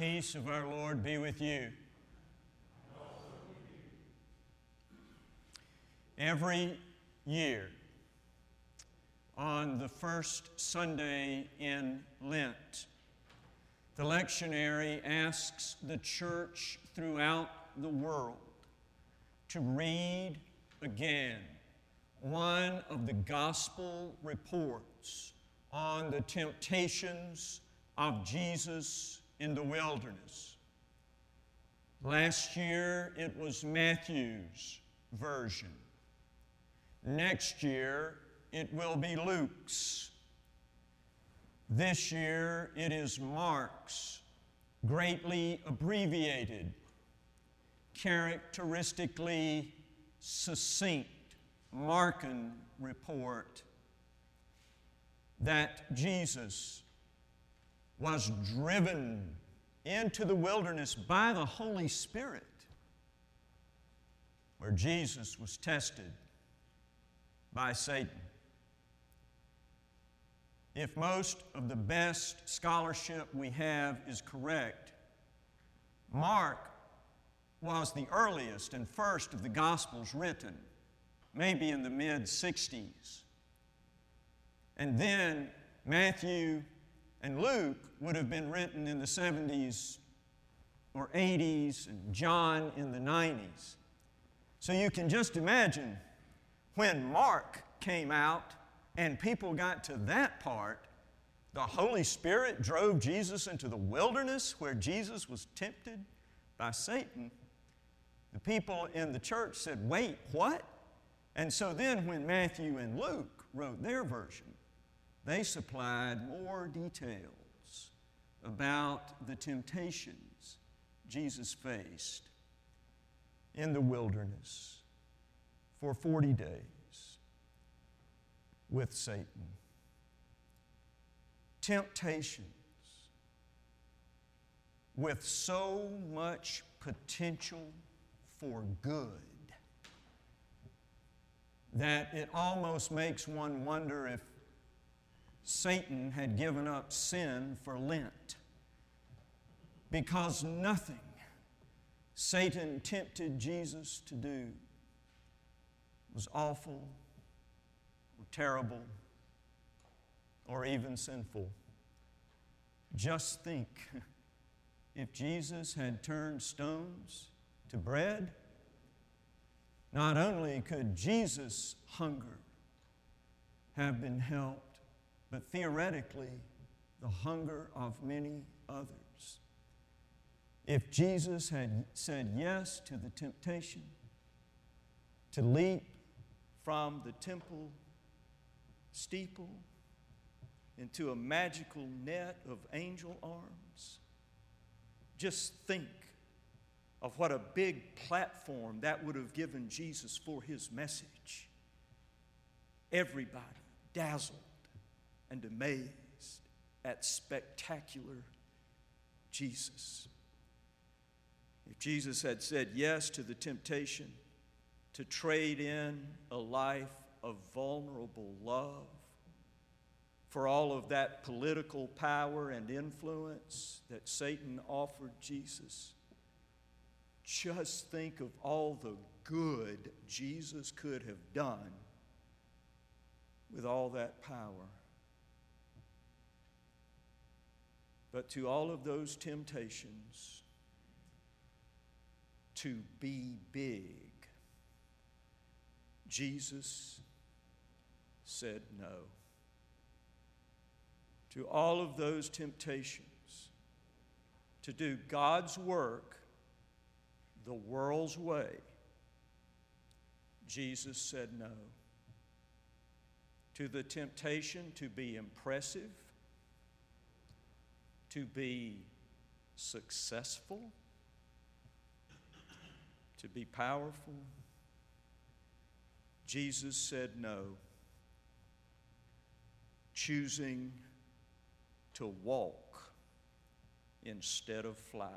peace of our Lord be with you. Every year, on the first Sunday in Lent, the lectionary asks the church throughout the world to read again one of the gospel reports on the temptations of Jesus in the wilderness. Last year it was Matthew's version. Next year it will be Luke's. This year it is Mark's, greatly abbreviated, characteristically succinct Markan report that Jesus was driven into the wilderness by the Holy Spirit, where Jesus was tested by Satan. If most of the best scholarship we have is correct, Mark was the earliest and first of the Gospels written, maybe in the mid 60s. And then Matthew and Luke would have been written in the 70s or 80s, and John in the 90s. So you can just imagine when Mark came out and people got to that part, the Holy Spirit drove Jesus into the wilderness where Jesus was tempted by Satan. The people in the church said, Wait, what? And so then when Matthew and Luke wrote their version, they supplied more details about the temptations Jesus faced in the wilderness for 40 days with Satan. Temptations with so much potential for good that it almost makes one wonder if Satan had given up sin for Lent. Because nothing Satan tempted Jesus to do was awful or terrible or even sinful. Just think if Jesus had turned stones to bread, not only could Jesus' hunger have been helped, but theoretically, the hunger of many others. If Jesus had said yes to the temptation to leap from the temple steeple into a magical net of angel arms, just think of what a big platform that would have given Jesus for his message. Everybody dazzled and amazed at spectacular Jesus. If Jesus had said yes to the temptation to trade in a life of vulnerable love for all of that political power and influence that Satan offered Jesus, just think of all the good Jesus could have done with all that power. But to all of those temptations to be big, Jesus said no. To all of those temptations to do God's work the world's way, Jesus said no. To the temptation to be impressive, to be successful, to be powerful? Jesus said no, choosing to walk instead of fly,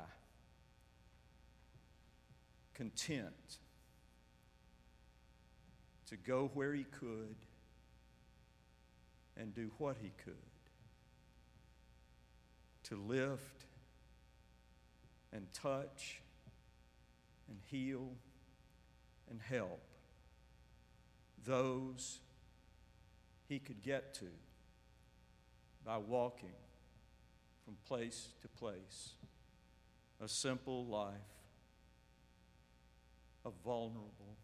content to go where he could and do what he could to lift and touch and heal and help those he could get to by walking from place to place. A simple life of vulnerable,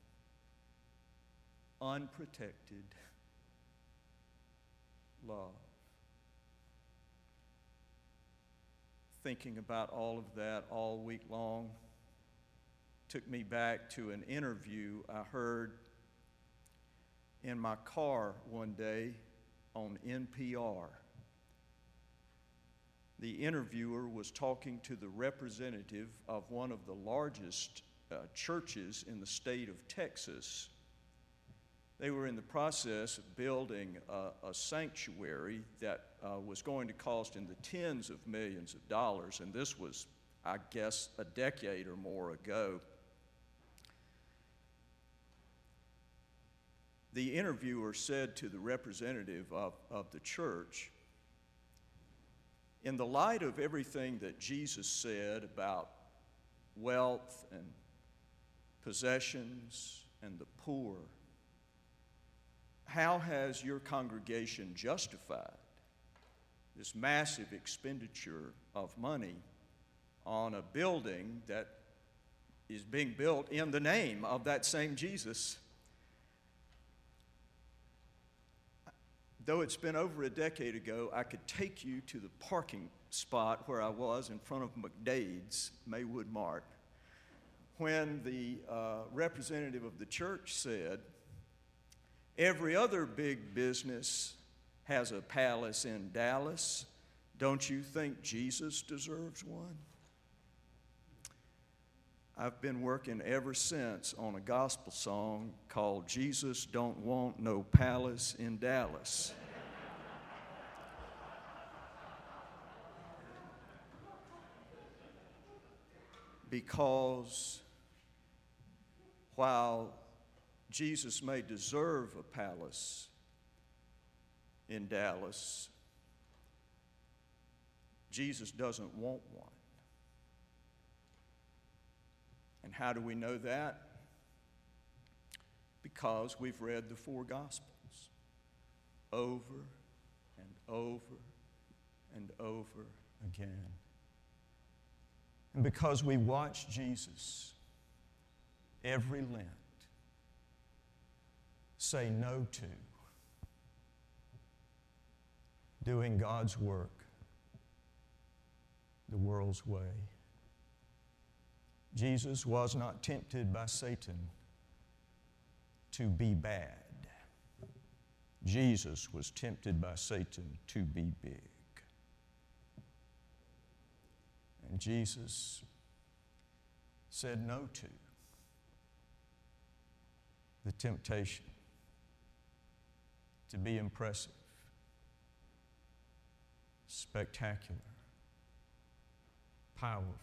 unprotected love. Thinking about all of that all week long took me back to an interview I heard in my car one day on NPR. The interviewer was talking to the representative of one of the largest uh, churches in the state of Texas. They were in the process of building a, a sanctuary that uh, was going to cost in the tens of millions of dollars, and this was, I guess, a decade or more ago. the interviewer said to the representative of, of the church, in the light of everything that Jesus said about wealth and possessions and the poor, how has your congregation justified this massive expenditure of money on a building that is being built in the name of that same Jesus? though it's been over a decade ago, I could take you to the parking spot where I was in front of McDade's Maywood Mart when the uh, representative of the church said, Every other big business has a palace in Dallas. Don't you think Jesus deserves one? I've been working ever since on a gospel song called Jesus Don't Want No Palace in Dallas. because while Jesus may deserve a palace in Dallas, Jesus doesn't want one. And how do we know that? Because we've read the four Gospels over and over and over again. And because we watch Jesus every Lent say no to doing God's work the world's way. Jesus was not tempted by Satan to be bad. Jesus was tempted by Satan to be big. And Jesus said no to the temptation to be impressive, spectacular, powerful,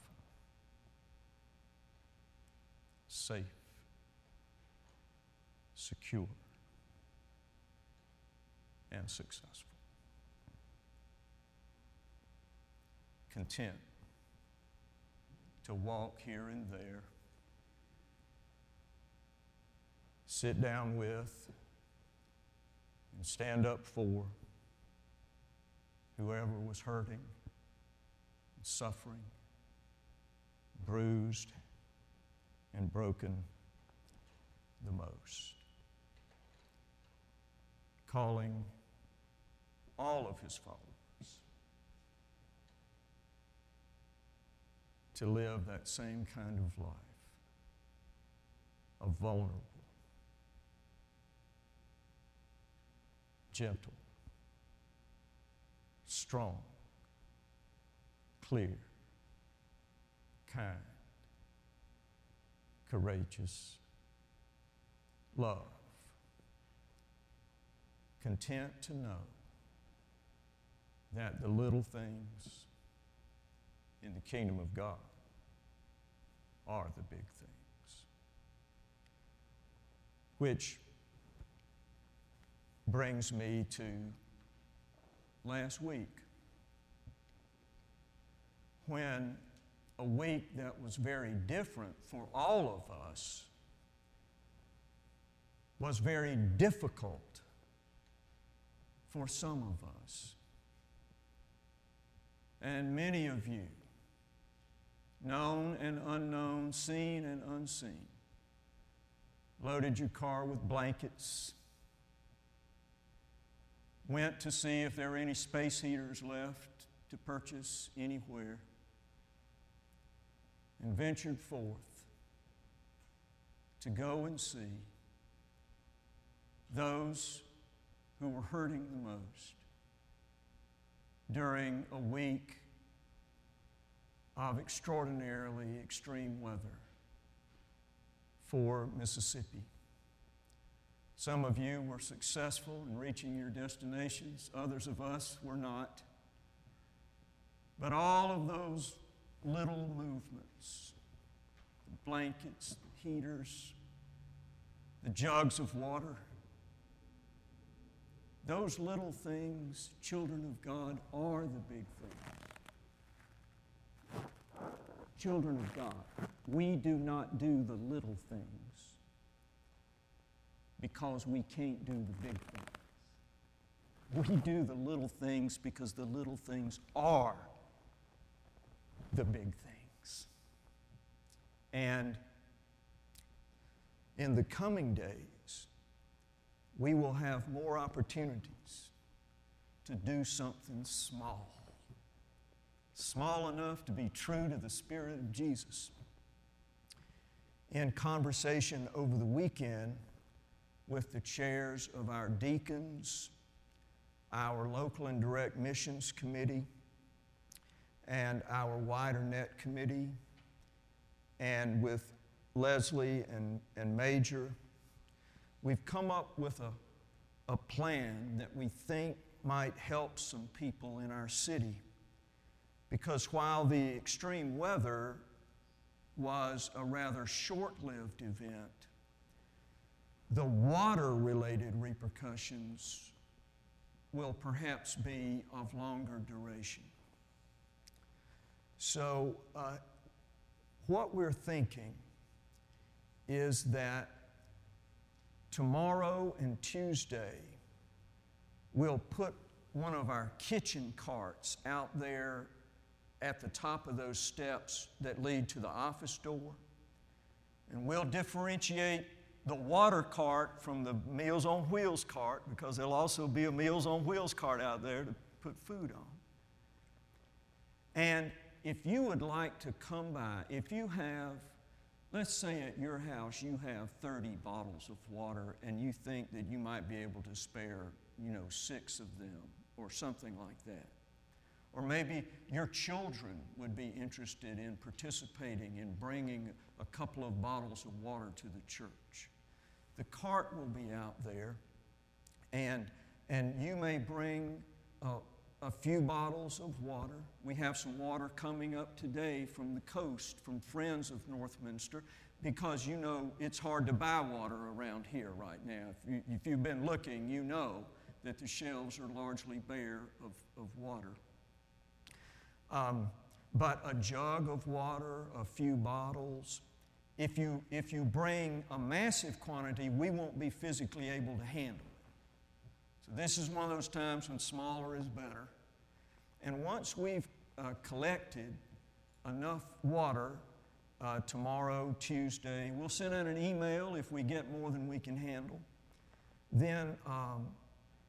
safe, secure, and successful. Content to walk here and there, sit down with, and stand up for whoever was hurting, suffering, bruised, and broken the most. Calling all of his followers to live that same kind of life of vulnerable, gentle, strong, clear, kind, courageous, love, content to know that the little things in the kingdom of God are the big things. Which brings me to last week when a week that was very different for all of us, was very difficult for some of us. And many of you, known and unknown, seen and unseen, loaded your car with blankets, went to see if there were any space heaters left to purchase anywhere, and ventured forth to go and see those who were hurting the most during a week of extraordinarily extreme weather for Mississippi. Some of you were successful in reaching your destinations, others of us were not. But all of those little movements the blankets, the heaters, the jugs of water those little things, children of God, are the big things. Children of God, we do not do the little things because we can't do the big things. We do the little things because the little things are the big things. And in the coming days, we will have more opportunities to do something small. Small enough to be true to the Spirit of Jesus. In conversation over the weekend with the chairs of our deacons, our local and direct missions committee, and our wider net committee, and with Leslie and, and Major we've come up with a, a plan that we think might help some people in our city. Because while the extreme weather was a rather short lived event, the water related repercussions will perhaps be of longer duration. So, uh, what we're thinking is that tomorrow and Tuesday, we'll put one of our kitchen carts out there at the top of those steps that lead to the office door. And we'll differentiate the water cart from the Meals on Wheels cart because there'll also be a Meals on Wheels cart out there to put food on. And if you would like to come by, if you have Let's say at your house you have 30 bottles of water and you think that you might be able to spare, you know, six of them or something like that. Or maybe your children would be interested in participating in bringing a couple of bottles of water to the church. The cart will be out there, and, and you may bring a few bottles of water. We have some water coming up today from the coast, from friends of Northminster, because you know it's hard to buy water around here right now. If, you, if you've been looking, you know that the shelves are largely bare of, of water. Um, but a jug of water, a few bottles, if you, if you bring a massive quantity, we won't be physically able to handle it. so this is one of those times when smaller is better. And once we've uh, collected enough water uh, tomorrow, Tuesday, we'll send out an email if we get more than we can handle. Then um,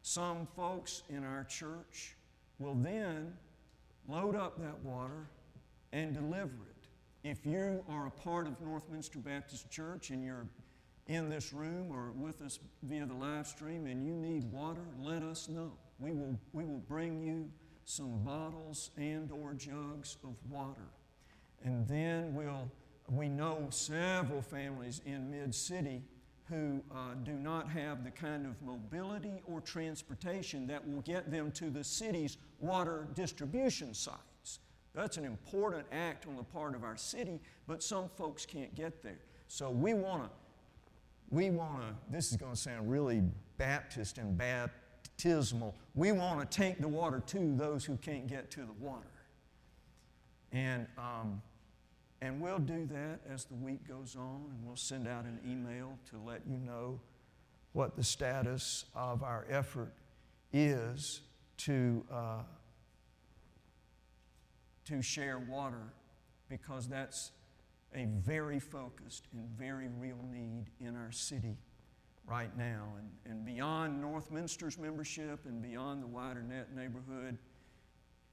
some folks in our church will then load up that water and deliver it. If you are a part of Northminster Baptist Church and you're in this room or with us via the live stream and you need water, let us know. We will, we will bring you some bottles and or jugs of water. And then we'll, we know several families in mid-city who uh, do not have the kind of mobility or transportation that will get them to the city's water distribution sites. That's an important act on the part of our city, but some folks can't get there. So we want to we want to, this is going to sound really Baptist and baptismal. We want to take the water to those who can't get to the water. And um, And we'll do that as the week goes on, and we'll send out an email to let you know what the status of our effort is to, uh, to share water because that's a very focused and very real need in our city right now. And, and beyond Northminster's membership and beyond the wider net neighborhood,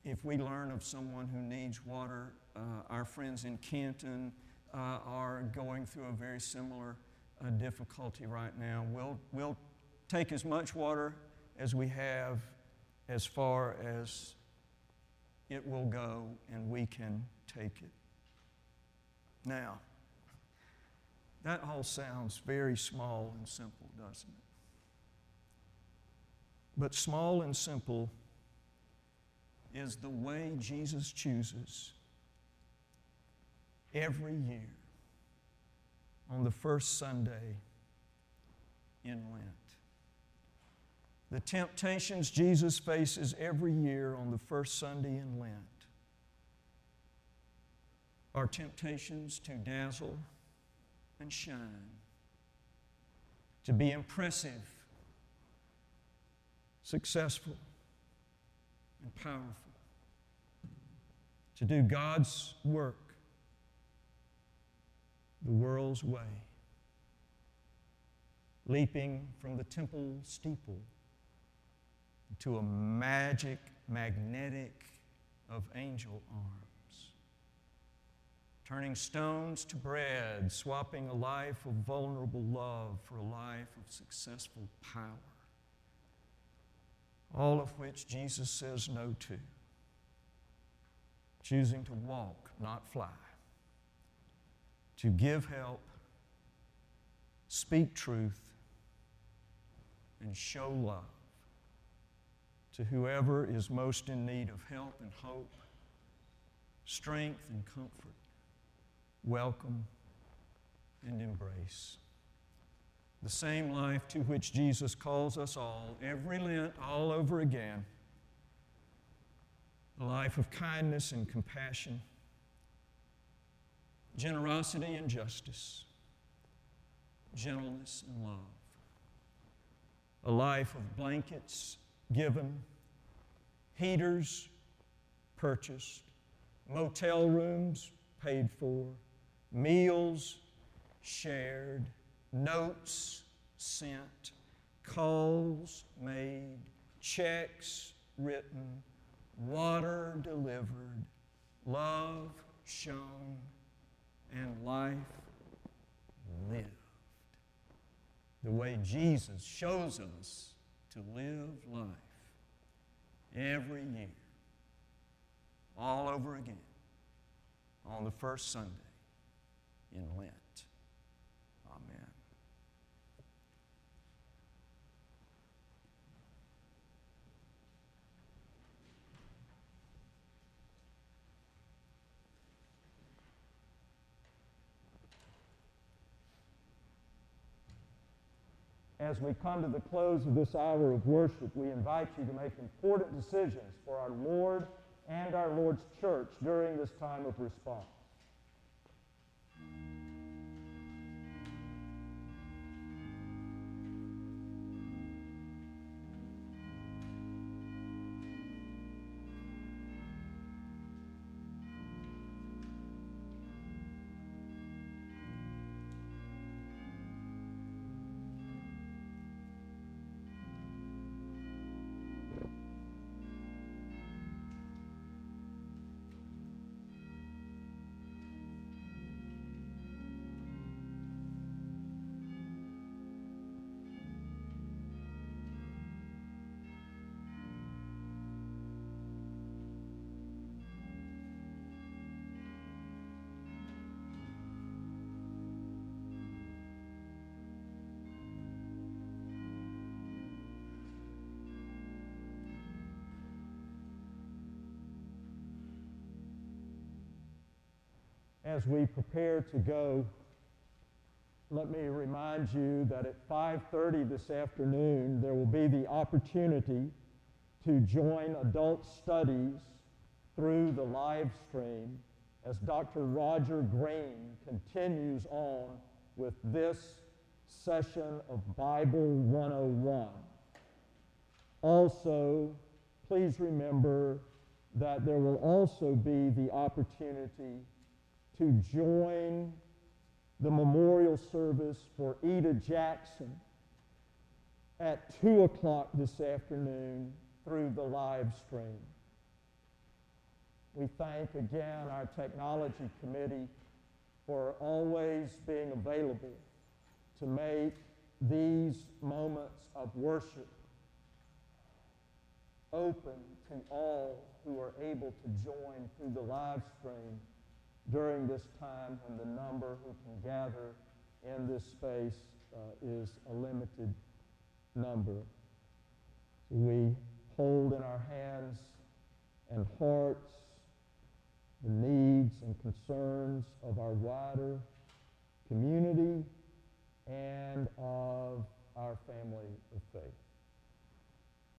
if we learn of someone who needs water, uh, our friends in Canton uh, are going through a very similar uh, difficulty right now. We'll, we'll take as much water as we have as far as it will go, and we can take it. Now, that all sounds very small and simple, doesn't it? But small and simple is the way Jesus chooses every year on the first Sunday in Lent. The temptations Jesus faces every year on the first Sunday in Lent are temptations to dazzle and shine, to be impressive, successful, and powerful, to do God's work the world's way, leaping from the temple steeple to a magic, magnetic of angel arms turning stones to bread, swapping a life of vulnerable love for a life of successful power. All of which Jesus says no to. Choosing to walk, not fly. To give help, speak truth, and show love to whoever is most in need of help and hope, strength and comfort welcome, and embrace. The same life to which Jesus calls us all, every Lent, all over again. A life of kindness and compassion, generosity and justice, gentleness and love. A life of blankets given, heaters purchased, motel rooms paid for meals shared, notes sent, calls made, checks written, water delivered, love shown, and life lived. The way Jesus shows us to live life every year, all over again, on the first Sunday in Lent. As we come to the close of this hour of worship, we invite you to make important decisions for our Lord and our Lord's church during this time of response. As we prepare to go, let me remind you that at 5:30 this afternoon there will be the opportunity to join adult studies through the live stream as Dr. Roger Green continues on with this session of Bible 101. Also, please remember that there will also be the opportunity to join the memorial service for Eda Jackson at 2 o'clock this afternoon through the live stream. We thank again our technology committee for always being available to make these moments of worship open to all who are able to join through the live stream during this time when the number who can gather in this space uh, is a limited number. So we hold in our hands and hearts the needs and concerns of our wider community and of our family of faith.